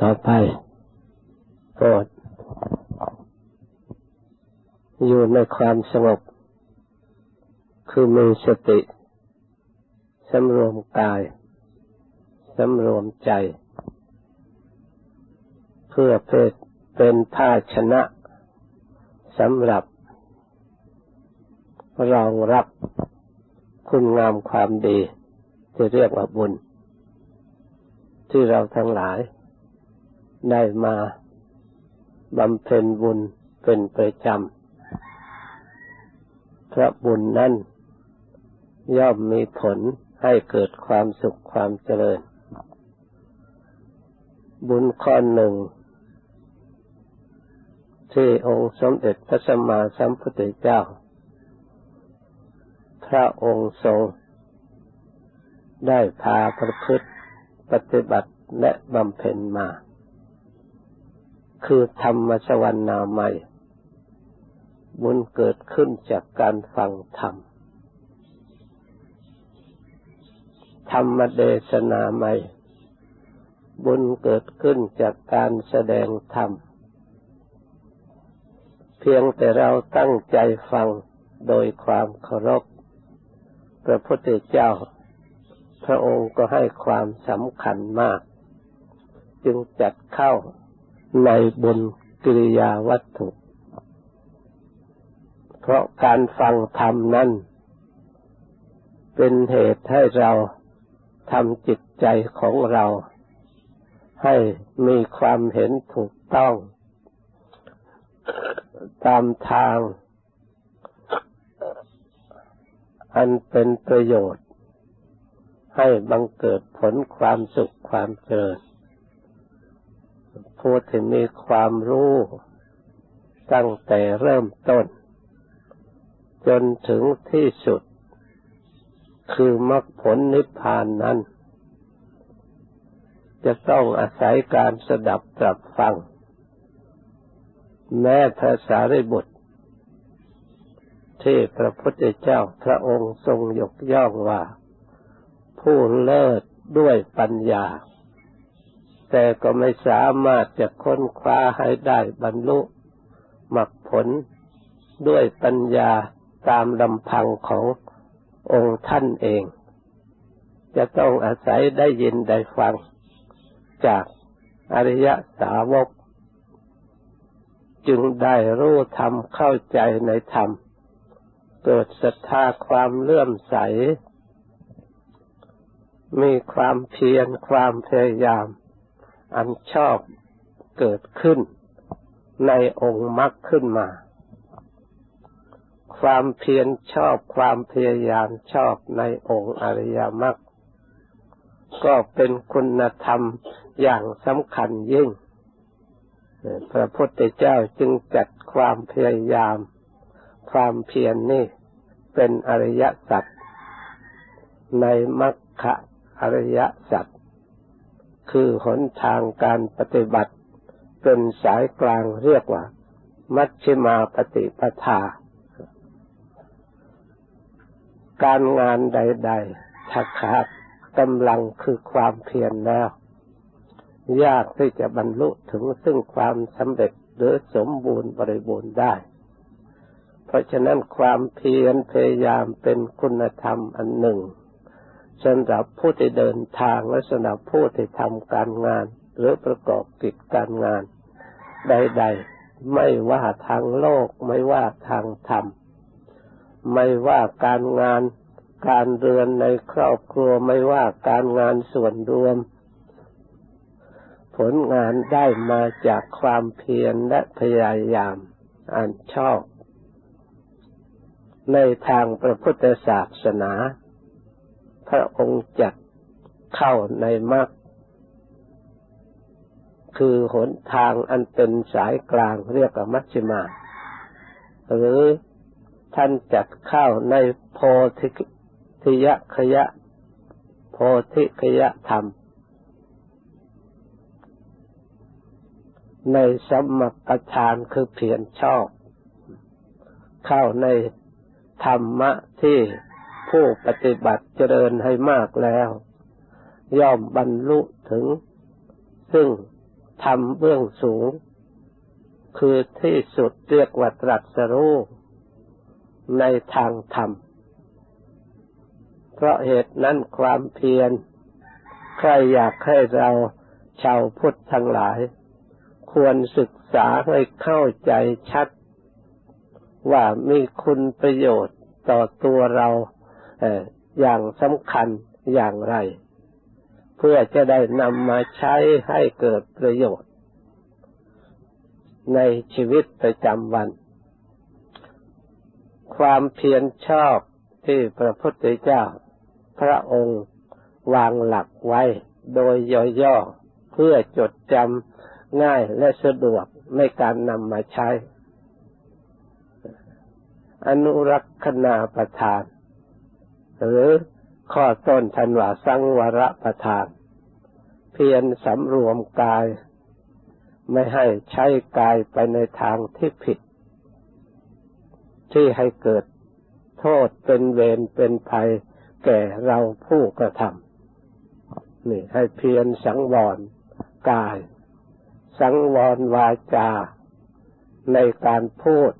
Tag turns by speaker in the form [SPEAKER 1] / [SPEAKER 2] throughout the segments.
[SPEAKER 1] ต่อไปโปรดอยู่ในความสงบ คือมีสติสำรวมกายสำรวมใจ เพื่อเป็นภาชนะสำหรับ รองรับคุณงามความดี ที่เรียกว่าบุญ ที่เราทั้งหลาย ได้มาบำเพ็ญบุญเป็นประจำ พระบุญนั้นย่อมมีผลให้เกิดความสุขความเจริญ บุญข้อหนึ่ง ที่องค์สมเด็จพระสัมมาสัมพุทธเจ้า พระองค์ทรง ได้พาประพฤติปฏิบัติและบำเพ็ญมา คือธรรมสวรรณาใหม่บุญเกิดขึ้นจากการฟังธรรม ธรรมเดชนาใหม่บุญเกิดขึ้นจากการแสดงธรรม เพียงแต่เราตั้งใจฟังโดยความเคารพ พระพุทธเจ้า พระองค์ก็ให้ความสำคัญมาก จึงจัดเข้า ในบุญกิริยาวัตถุ เพราะการฟังธรรมนั้น เป็นเหตุให้เราทำจิตใจของเรา ให้มีความเห็นถูกต้อง ตามทาง อันเป็นประโยชน์ ให้บังเกิดผลความสุขความเจริญ ผู้ที่มีความรู้ตั้งแต่เริ่มต้น จนถึงที่สุด คือมรรคผลนิพพานนั้น จะต้องอาศัยการสดับตรับฟัง แม้พระสารีบุตร ที่พระพุทธเจ้าพระองค์ทรงยกย่องว่า ผู้เลิศด้วยปัญญา แต่ก็ไม่สามารถจะค้นคว้าให้ได้บรรลุมรรคผลด้วยปัญญาตามลำพังขององค์ท่านเอง จะต้องอาศัยได้ยินได้ฟังจากอริยสาวก จึงได้รู้ธรรมเข้าใจในธรรม เกิดศรัทธาความเลื่อมใส มีความเพียรความพยายาม อันชอบเกิดขึ้นในองค์มรรคขึ้นมา ความเพียรชอบความพยายามชอบในองค์อริยมรรคก็เป็นคุณธรรมอย่างสำคัญยิ่ง พระพุทธเจ้าจึงจัดความพยายาม ความเพียรนนี่เป็นอริยสัจในมรรคอริยสัจ คือหนทางการปฏิบัติเป็นสายกลางเรียกว่า มัชฌิมาปฏิปทา การงานใด ๆ ถ้าขาดกำลังคือความเพียรแล้ว ยากที่จะบรรลุถึงซึ่งความสำเร็จหรือสมบูรณ์บริบูรณ์ได้ เพราะฉะนั้นความเพียรพยายามเป็นคุณธรรมอันหนึ่ง สำหรับผู้ที่เดินทางและสำหรับผู้ที่ทำการงาน หรือประกอบกิจการงาน ใด ๆ ไม่ว่าทางโลก ไม่ว่าทางธรรม ไม่ว่าการงาน การเรือนในครอบครัวไม่ว่าการงานส่วนรวม ผลงานได้มาจากความเพียรและพยายาม อันชอบ ในทางพระพุทธศาสนา พระองค์จัดเข้าในมรรคคือหนทางอันเป็นสายกลางเรียกว่ามัชฌิมา หรือท่านจัดเข้าในโพธิทิยขยะ โพธิขยะธรรม ในสมปทานคือเพียรชอบ เข้าในธรรมะที่ ผู้ปฏิบัติเจริญให้มากแล้ว ย่อมบรรลุถึง ซึ่งทำเบื้องสูง คือที่สุดเรียกว่าตรัสรู้ในทางธรรม เพราะเหตุนั้นความเพียร ใครอยากให้เราชาวพุทธทั้งหลาย ควรศึกษาให้เข้าใจชัด ว่ามีคุณประโยชน์ต่อตัวเรา อย่างสำคัญอย่างไร เพื่อจะได้นำมาใช้ให้เกิดประโยชน์ ในชีวิตประจำวัน ความเพียรชอบที่พระพุทธเจ้า พระองค์วางหลักไว้โดยย่อๆเพื่อจดจำง่ายและสะดวกในการนำมาใช้ อนุรักษณาประทาน หรือข้อต้นทันว่าสังวรประทาน เพียรสำรวมกาย ไม่ให้ใช้กายไปในทางที่ผิด ที่ให้เกิดโทษเป็นเวรเป็นภัยแก่เราผู้กระทำนี่ให้เพียรสังวรกาย สังวรวาจา ในการพูด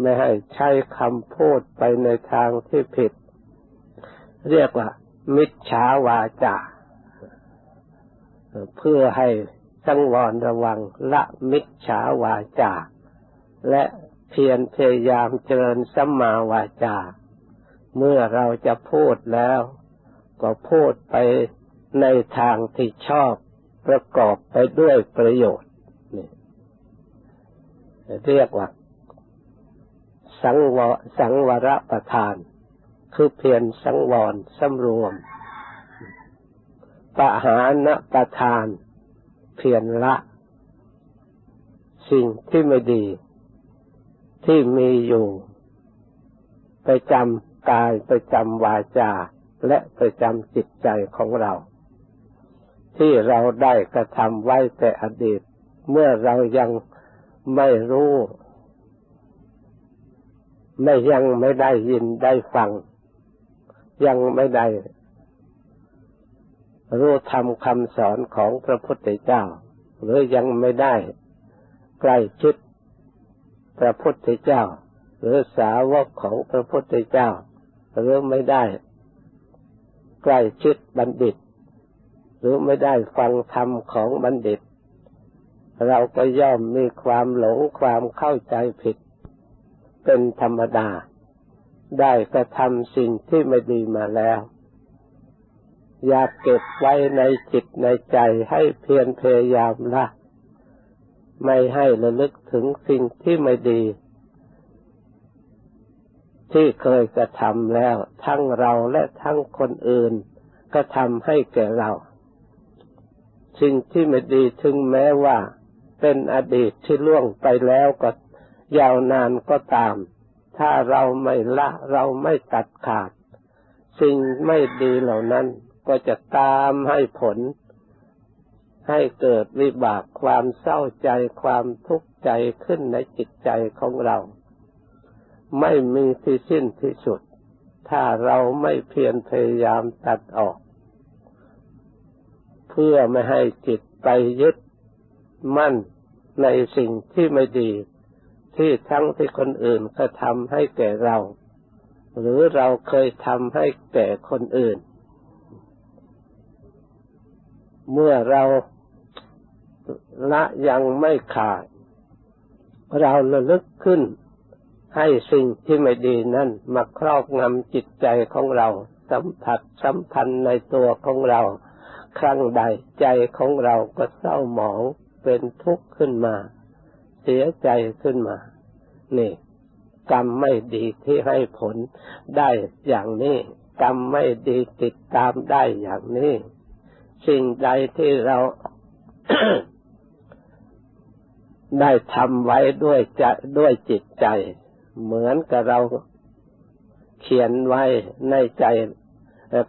[SPEAKER 1] ไม่ให้ใช้คำพูดไปในทางที่ผิด เรียกว่า มิจฉาวาจาเพื่อให้สังวรระวังละมิจฉาวาจา และเพียรพยายามเจริญสัมมาวาจา เมื่อเราจะพูดแล้ว ก็พูดไปในทางที่ชอบประกอบไปด้วยประโยชน์นี่เรียกว่า สังวรสังวรประทาน คือเพียรสังวรสำรวมปหานประทาน เพียรละ สิ่งที่ไม่ดี ที่มีอยู่ ไปจำกายไปจำวาจา และไปจำจิตใจของเรา ที่เราได้กระทำไว้แต่อดีต เมื่อเรายังไม่รู้ ไม่ยังไม่ได้ยินได้ฟัง ยังไม่ได้รู้ธรรมคำสอนของพระพุทธเจ้า หรือยังไม่ได้ใกล้ชิดพระพุทธเจ้า หรือสาวกของพระพุทธเจ้า หรือไม่ได้ใกล้ชิดบัณฑิต หรือไม่ได้ฟังธรรมของบัณฑิต เราก็ย่อมมีความหลงความเข้าใจผิด เป็นธรรมดา ได้กระทำสิ่งที่ไม่ดีมาแล้ว อยากเก็บไว้ในจิตในใจให้เพียรพยายามละไม่ให้ระลึกถึงสิ่งที่ไม่ดี ที่เคยกระทำแล้ว ทั้งเราและทั้งคนอื่นก็ทำให้แก่เรา สิ่งที่ไม่ดีถึงแม้ว่า เป็นอดีตที่ล่วงไปแล้วก็ยาวนานก็ตาม ถ้าเราไม่ละเราไม่ตัดขาด สิ่งไม่ดีเหล่านั้นก็จะตามให้ผล ให้เกิดวิบากความเศร้าใจความทุกข์ใจขึ้นในจิตใจของเรา ไม่มีที่สิ้นที่สุด ถ้าเราไม่เพียรพยายามตัดออก เพื่อไม่ให้จิตไปยึดมั่นในสิ่งที่ไม่ดี ที่ทั้งที่คนอื่นก็ทำให้แก่เรา หรือเราเคยทำให้แก่คนอื่น เมื่อเราละยังไม่ขาด เราระลึกขึ้นให้สิ่งที่ไม่ดีนั้นมาครอบงำจิตใจของเรา สัมผัสสัมพันธ์ในตัวของเรา ครั้งใดใจของเราก็เศร้าหมองเป็นทุกข์ขึ้นมา สียใจขึ้นมา นี่ กรรมไม่ดีที่ให้ผลได้อย่างนี้ กรรมไม่ดีติดตามได้อย่างนี้ สิ่งใดที่เราได้ทำไว้ด้วยจด้วยจิตใจ เหมือนกับเราเขียนไว้ในใจ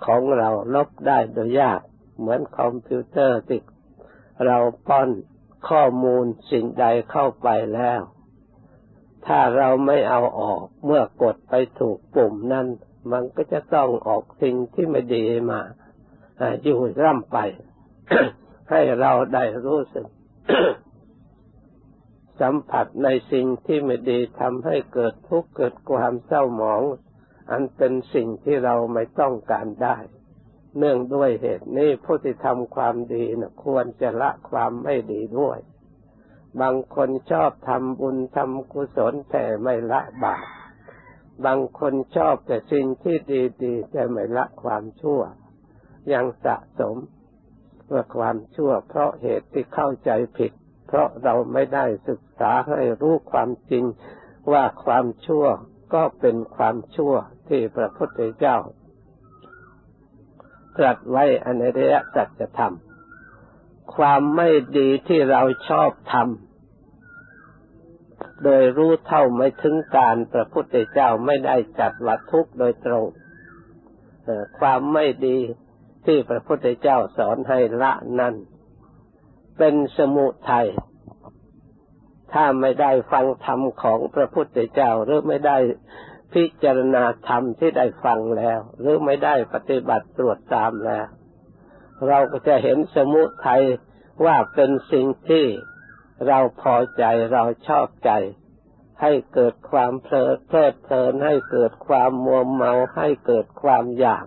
[SPEAKER 1] ของเราลบได้โดยยาก เหมือนคอมพิวเตอร์ที่เราป้อน ข้อมูลสิ่งใดเข้าไปแล้ว ถ้าเราไม่เอาออกเมื่อกดไปถูกปุ่มนั้น มันก็จะต้องออกสิ่งที่ไม่ดีมาอยู่ร่ำไป ให้เราได้รู้สึก สัมผัสในสิ่งที่ไม่ดีทำให้เกิดทุกข์เกิดความเศร้าหมอง อันเป็นสิ่งที่เราไม่ต้องการได้ เนื่องด้วยเหตุนี้ผู้ที่ทำความดีนะควรจะละความไม่ดีด้วย บางคนชอบทำบุญทำกุศลแต่ไม่ละบาปบางคนชอบแต่สิ่งที่ดีๆแต่ไม่ละความชั่ว ยังสะสมว่าความชั่ว เพราะเหตุที่เข้าใจผิด เพราะเราไม่ได้ศึกษาให้รู้ความจริงว่าความชั่วก็เป็นความชั่วที่พระพุทธเจ้า ตรัสไว้อเนริยสัจธรรม ความไม่ดีที่เราชอบทำโดยรู้เท่าไม่ถึงการพระพุทธเจ้าไม่ได้จัดว่าทุกโดยตรงความไม่ดีที่พระพุทธเจ้าสอนให้ละนั้นเป็นสมุทัยถ้าไม่ได้ฟังธรรมของพระพุทธเจ้าหรือไม่ได้ พิจารณาธรรมที่ได้ฟังแล้ว หรือไม่ได้ปฏิบัติตรวจตามแล้ว เราก็จะเห็นสมุทัยว่าเป็นสิ่งที่เราพอใจเราชอบใจ ให้เกิดความเพลิดเพลิดเพลินให้เกิดความมัวเมาให้เกิดความอยาก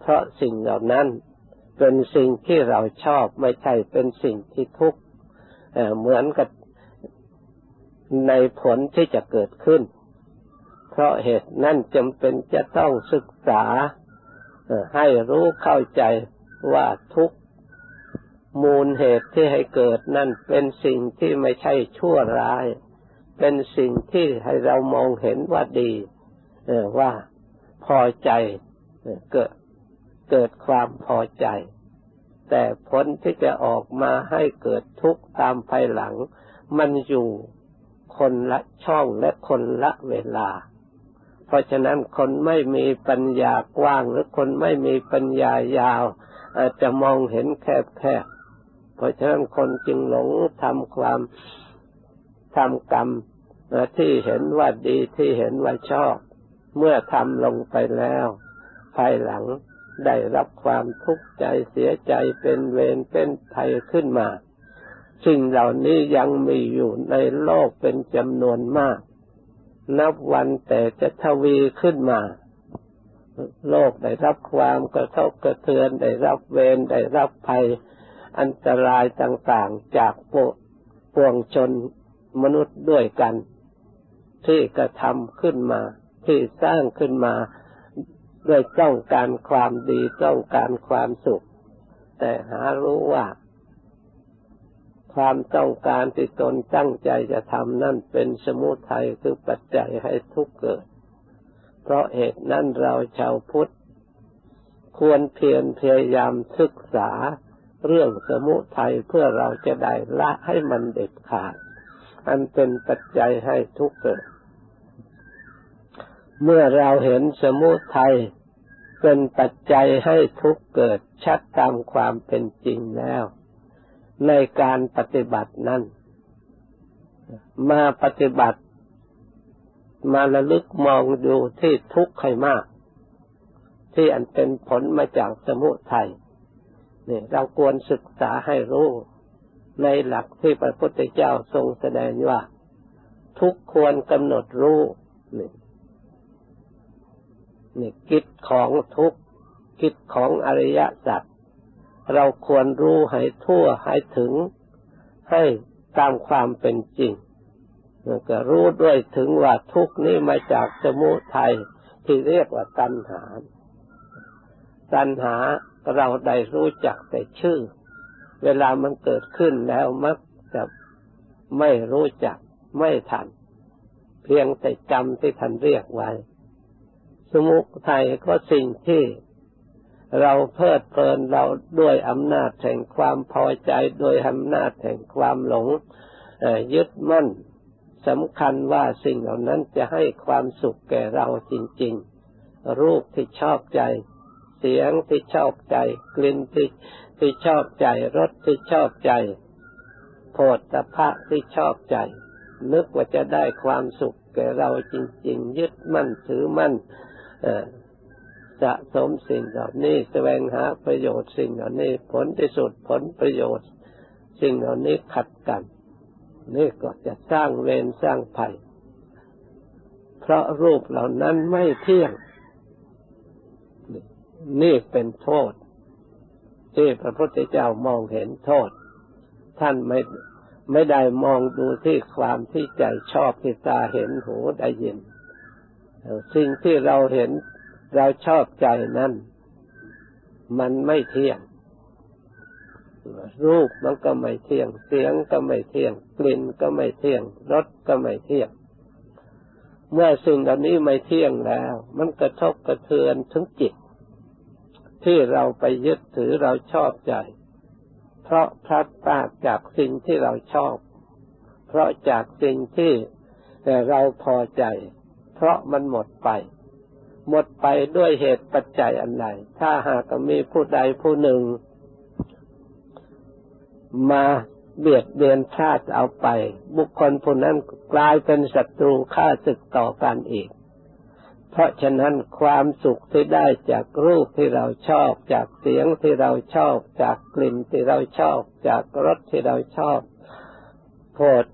[SPEAKER 1] เพราะสิ่งเหล่านั้นเป็นสิ่งที่เราชอบไม่ใช่เป็นสิ่งที่ทุกข์เหมือนกับในผลที่จะเกิดขึ้น เพราะเหตุนั้นจำเป็นจะต้องศึกษาให้รู้เข้าใจว่าทุกมูลเหตุที่ให้เกิดนั่นเป็นสิ่งที่ไม่ใช่ชั่วร้าย เป็นสิ่งที่ให้เรามองเห็นว่าดีว่าพอใจเกิดเกิดความพอใจ แต่ผลที่จะออกมาให้เกิดทุกข์ตามภายหลัง มันอยู่คนละช่องและคนละเวลา เพราะฉะนั้นคนไม่มีปัญญากว้าง หรือคนไม่มีปัญญายาว อาจจะมองเห็นแคบเพราะฉะนั้นคนจึงหลงทำความทำกรรมที่เห็นว่าดีที่เห็นว่าชอบ เมื่อทำลงไปแล้ว ภายหลังได้รับความทุกข์ใจเสียใจเป็นเวรเป็นภัยขึ้นมา สิ่งเหล่านี้ยังมีอยู่ในโลกเป็นจำนวนมาก นับวันแต่จะทวีขึ้นมา โลกได้รับความกระทบกระเทือนได้รับเวรได้รับภัยอันตรายต่างๆจากปวงชนมนุษย์ด้วยกัน ที่กระทำขึ้นมา ที่สร้างขึ้นมาด้วยต้องการความดีต้องการความสุข แต่หารู้ว่า ความต้องการที่ตนตั้งใจจะทำนั่นเป็นสมุทัยคือปัจจัยให้ทุกข์เกิด เพราะเหตุนั้นเราชาวพุทธ ควรเพียรพยายามศึกษาเรื่องสมุทัยเพื่อเราจะได้ละให้มันเด็ดขาด อันเป็นปัจจัยให้ทุกข์เกิด เมื่อเราเห็นสมุทัยเป็นปัจจัยให้ทุกข์เกิดชัดตามความเป็นจริงแล้ว ในการปฏิบัตินั้น มาปฏิบัติ มาระลึกมองดูที่ทุกข์ให้มาก ที่อันเป็นผลมาจากสมุทัยนี่เราควรศึกษาให้รู้ในหลักที่พระพุทธเจ้าทรงแสดงว่า ทุกควรกำหนดรู้นี่นี่กิจของทุกกิจของอริยสัจ เราควรรู้ให้ทั่วให้ถึงให้ตามความเป็นจริงก็รู้ด้วยถึงว่าทุกนี้มาจากสมุทัยที่เรียกว่าตัณหา ตัณหาเราได้รู้จักแต่ชื่อ เวลามันเกิดขึ้นแล้วมักจะไม่รู้จักไม่ทัน เพียงแต่จำที่ท่านเรียกไว้ สมุทัยก็สิ่งที่ เราเพลิดเพลินเราด้วยอำนาจแห่งความพอใจโดยอำนาจแห่งความหลงยึดมั่นสำคัญว่าสิ่งเหล่านั้นจะให้ความสุขแก่เราจริง ๆ รูปที่ชอบใจ เสียงที่ชอบใจ กลิ่นที่ที่ชอบใจรสที่ชอบใจโผฏฐพะที่ชอบใจ นึกว่าจะได้ความสุขแก่เราจริง ๆ ยึดมั่นถือมั่น สะสมสิ่งเหล่านี้แสวงหาประโยชน์สิ่งเหล่านี้ผลที่สุดผลประโยชน์ สิ่งเหล่านี้ขัดกันนี่ก็จะสร้างเวรสร้างภัย เพราะรูปเหล่านั้นไม่เที่ยง นี่เป็นโทษ ที่พระพุทธเจ้ามองเห็นโทษ ท่านไม่ไม่ได้มองดูที่ความที่ใจชอบที่ตาเห็นหูได้ยิน สิ่งที่เราเห็น เราชอบใจนั้น มันไม่เที่ยง รูปมันก็ไม่เที่ยง เสียงก็ไม่เที่ยง กลิ่นก็ไม่เที่ยง รสก็ไม่เที่ยง เมื่อสิ่งเหล่านี้ไม่เที่ยงแล้ว มันกระทบกระเทือนถึงจิต ที่เราไปยึดถือเราชอบใจ เพราะพลัดพรากจากสิ่งที่เราชอบ เพราะจากสิ่งที่เราพอใจ เพราะมันหมดไป หมดไปด้วยเหตุปัจจัยอันใดถ้าหากมีผู้ใดผู้หนึ่ง มาเบียดเบียนชาติเอาไป บุคคลผู้นั้นกลายเป็นศัตรูฆ่าศึกต่อกันอีก เพราะฉะนั้นความสุขที่ได้จากรูปที่เราชอบ จากเสียงที่เราชอบ จากกลิ่นที่เราชอบ จากรสที่เราชอบโพด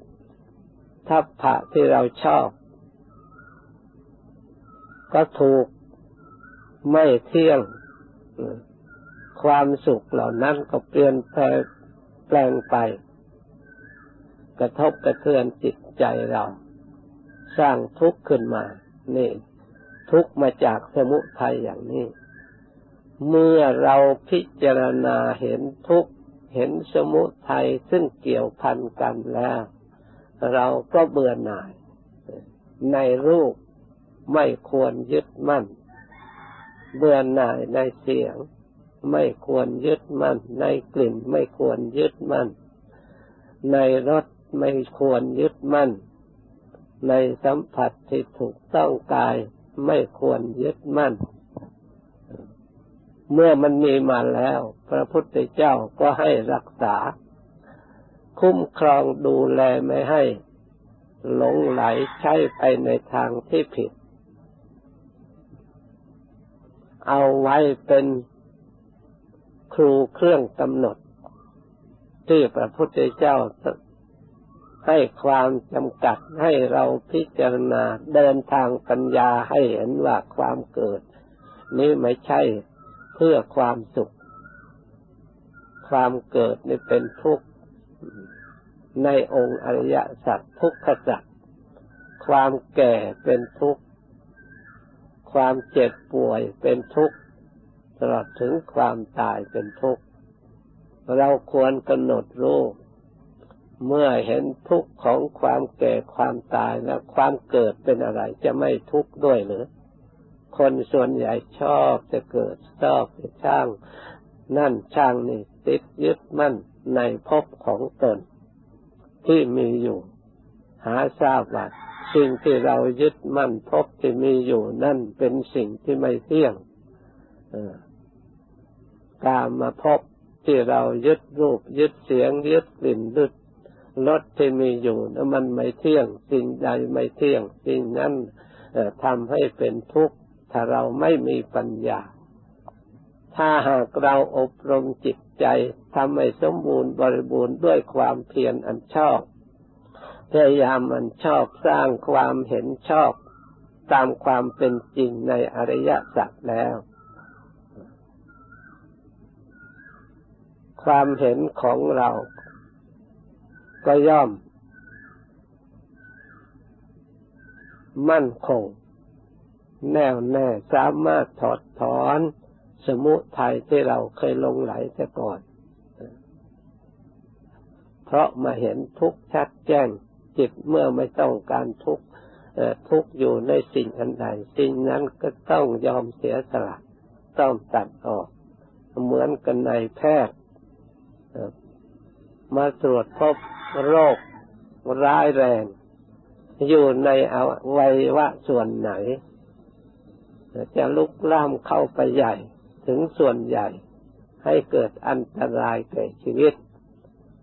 [SPEAKER 1] ทัพพะที่เราชอบ ก็ถูกไม่เที่ยงความสุขเหล่านั้นก็เปลี่ยนแปลงแปลงไป กระทบกระเทือนจิตใจเรา สร้างทุกข์ขึ้นมา นี่ ทุกข์มาจากสมุทัยอย่างนี้ เมื่อเราพิจารณาเห็นทุกข์เห็นสมุทัยซึ่งเกี่ยวพันกันแล้ว เราก็เบื่อหน่ายในรูป ไม่ควรยึดมั่น เบื่อหน่ายในเสียง ไม่ควรยึดมั่น ในกลิ่นไม่ควรยึดมั่น ในรสไม่ควรยึดมั่น ในสัมผัสที่ถูกต้องกายไม่ควรยึดมั่น เมื่อมันมีมาแล้ว พระพุทธเจ้าก็ให้รักษา คุ้มครองดูแลไม่ให้หลงไหลใช้ไปในทางที่ผิด เอาไว้เป็นครูเครื่องกำหนด ที่พระพุทธเจ้าให้ความจำกัดให้เราพิจารณาเดินทางปัญญาให้เห็นว่าความเกิด นี้ไม่ใช่เพื่อความสุข ความเกิดนี่เป็นทุกข์ในองค์อริยสัจทุกขสัจความแก่เป็นทุกข์ ความเจ็บป่วยเป็นทุกข์ตลอดถึงความตายเป็นทุกข์เราควรกำหนดรู้เมื่อเห็นทุกข์ของความแก่ความตายแล้วความเกิดเป็นอะไร จะไม่ทุกข์ด้วยหรือ คนส่วนใหญ่ชอบจะเกิดชอบจะช่าง นั่นช่างนี่ติดยึดมั่นในภพของตน ที่มีอยู่ หาทราบว่า สิ่งที่เรายึดมั่นพบที่มีอยู่นั่นเป็นสิ่งที่ไม่เที่ยงกามมาพบที่เรายึดรูป ยึดเสียง ยึดกลิ่นยึดรสที่มีอยู่นั้นมันไม่เที่ยง สิ่งใดไม่เที่ยง สิ่งนั้นทำให้เป็นทุกข์ถ้าเราไม่มีปัญญา ถ้าหากเราอบรมจิตใจทำให้สมบูรณ์บริบูรณ์ด้วยความเพียรอันชอบ พยายามมันชอบสร้างความเห็นชอบตามความเป็นจริงในอริยสัจแล้ว ความเห็นของเรา ก็ย่อม มั่นคง แน่วแน่สามารถถอดถอน สมุทัยที่เราเคยลงไหลแต่ก่อน เพราะมาเห็นทุกข์ชัดแจ้ง จิตเมื่อไม่ต้องการทุกข์ทุกข์อยู่ในสิ่งอันใดสิ่งนั้นก็ต้องยอมเสียสละต้องตัดออก เหมือนกันในแพทย์มาตรวจพบโรคร้ายแรง อยู่ในอวัยวะส่วนไหน จะลุกล่ามเข้าไปใหญ่ถึงส่วนใหญ่ ให้เกิดอันตรายแก่ชีวิต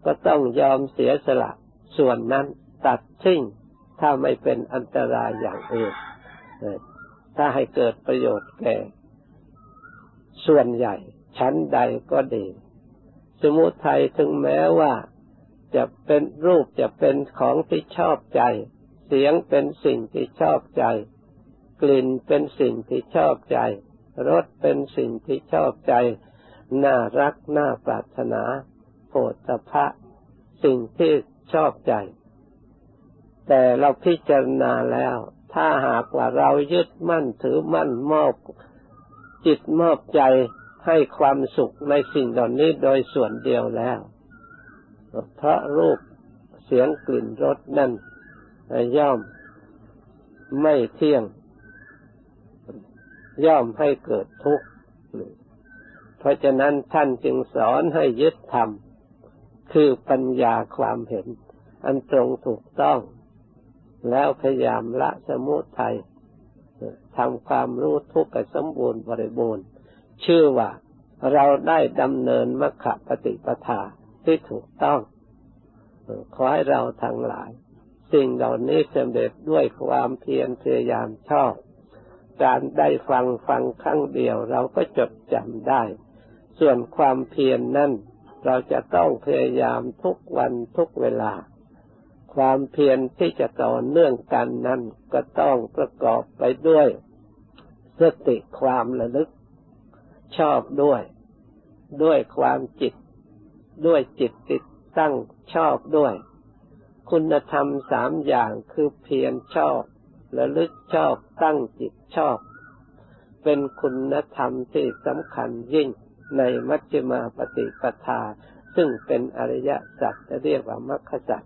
[SPEAKER 1] ก็ต้องยอมเสียสละส่วนนั้น ตัดทิ้งถ้าไม่เป็นอันตรายอย่างอื่นถ้าให้เกิดประโยชน์แก่ ส่วนใหญ่ ชั้นใดก็ดี สมุทัยถึงแม้ว่า จะเป็นรูปจะเป็นของที่ชอบใจ เสียงเป็นสิ่งที่ชอบใจ กลิ่นเป็นสิ่งที่ชอบใจรสเป็นสิ่งที่ชอบใจ น่ารักน่าปรารถนาโพธพะสิ่งที่ชอบใจ แต่เราพิจารณาแล้ว ถ้าหากว่าเรายึดมั่นถือมั่นมอบจิตมอบใจให้ความสุขในสิ่งเหล่านี้โดยส่วนเดียวแล้ว เพราะรูปเสียงกลิ่นรสนั่นย่อมไม่เที่ยง ย่อมให้เกิดทุกข์ เพราะฉะนั้นท่านจึงสอนให้ยึดธรรม คือปัญญาความเห็น อันตรงถูกต้อง แล้วพยายามละสมุทัยทำความรู้ทุกข์สมบูรณ์บริบูรณ์ชื่อว่าเราได้ดำเนินมรรคปฏิปทาที่ถูกต้อง ขอให้เราทั้งหลาย สิ่งเหล่านี้สำเร็จด้วยความเพียรพยายามชอบ การได้ฟังฟังครั้งเดียวเราก็จดจำได้ ส่วนความเพียรนนั้นเราจะต้องพยายามทุกวันทุกเวลา ความเพียรที่จะต่อเนื่องกันนั้นก็ต้องประกอบไปด้วยสติความระลึก ชอบด้วย ด้วยความจิต ด้วยจิตติดตั้งชอบด้วย คุณธรรมสามอย่างคือเพียรชอบระลึกชอบตั้งจิตชอบ เป็นคุณธรรมที่สำคัญยิ่งในมัชฌิมาปฏิปทา ซึ่งเป็นอริยสัจจะเรียกว่ามรรคสัจ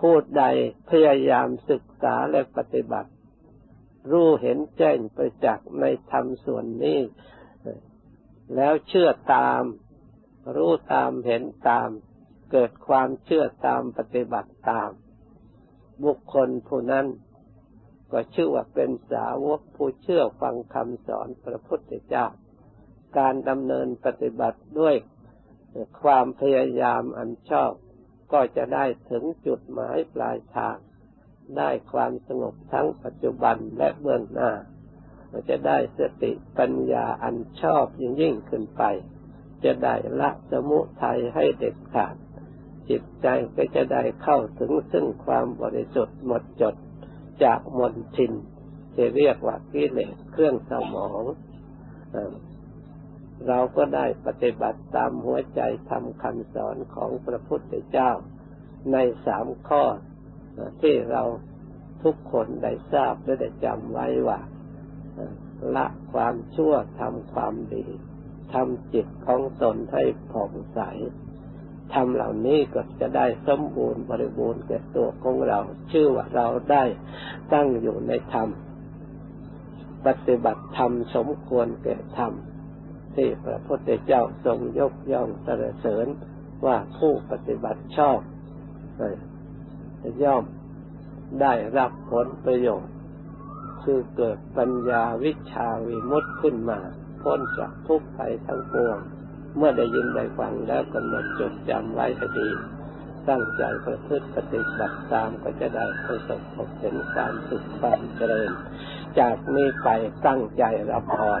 [SPEAKER 1] ผู้ใดพยายามศึกษาและปฏิบัติ รู้เห็นแจ้งไปจากในธรรมส่วนนี้ แล้วเชื่อตาม รู้ตามเห็นตาม เกิดความเชื่อตามปฏิบัติตาม บุคคลผู้นั้นก็ชื่อว่าเป็นสาวกผู้เชื่อฟังคำสอนพระพุทธเจ้า การดำเนินปฏิบัติด้วยความพยายามอันชอบ ก็จะได้ถึงจุดหมายปลายทาง ได้ความสงบทั้งปัจจุบันและเบื้องหน้าจะได้สติปัญญาอันชอบยิ่งยิ่งขึ้นไป จะได้ละสมุทัยให้เด็ดขาด จิตใจก็จะได้เข้าถึงซึ่งความบริสุทธิ์หมดจดจากมนทินที่เรียกว่ากิเลสเครื่องสมอง เราก็ได้ปฏิบัติตามหัวใจทำคำสอนของพระพุทธเจ้า ในสามข้อที่เราทุกคนได้ทราบและได้จำไว้ว่าละความชั่วทำความดีทำจิตของตนให้ผ่องใสทำเหล่านี้ก็จะได้สมบูรณ์บริบูรณ์แก่ตัวของเรา ชื่อว่าเราได้ตั้งอยู่ในธรรม ปฏิบัติธรรมสมควรแก่ธรรม ที่พระพุทธเจ้าทรงยกย่องสรรเสริญว่าผู้ปฏิบัติชอบย่อมได้รับผลประโยชน์ คือเกิดปัญญาวิชาวิมุตขึ้นมา พ้นจากทุกข์ภัยทั้งปวง เมื่อได้ยินได้ฟังแล้วกำหนดจดจำไว้ให้ดีตั้งใจประพฤติปฏิบัติตามก็จะได้ประสบพบเห็นความสุขความเจริญ จากนี้ไปตั้งใจรับพร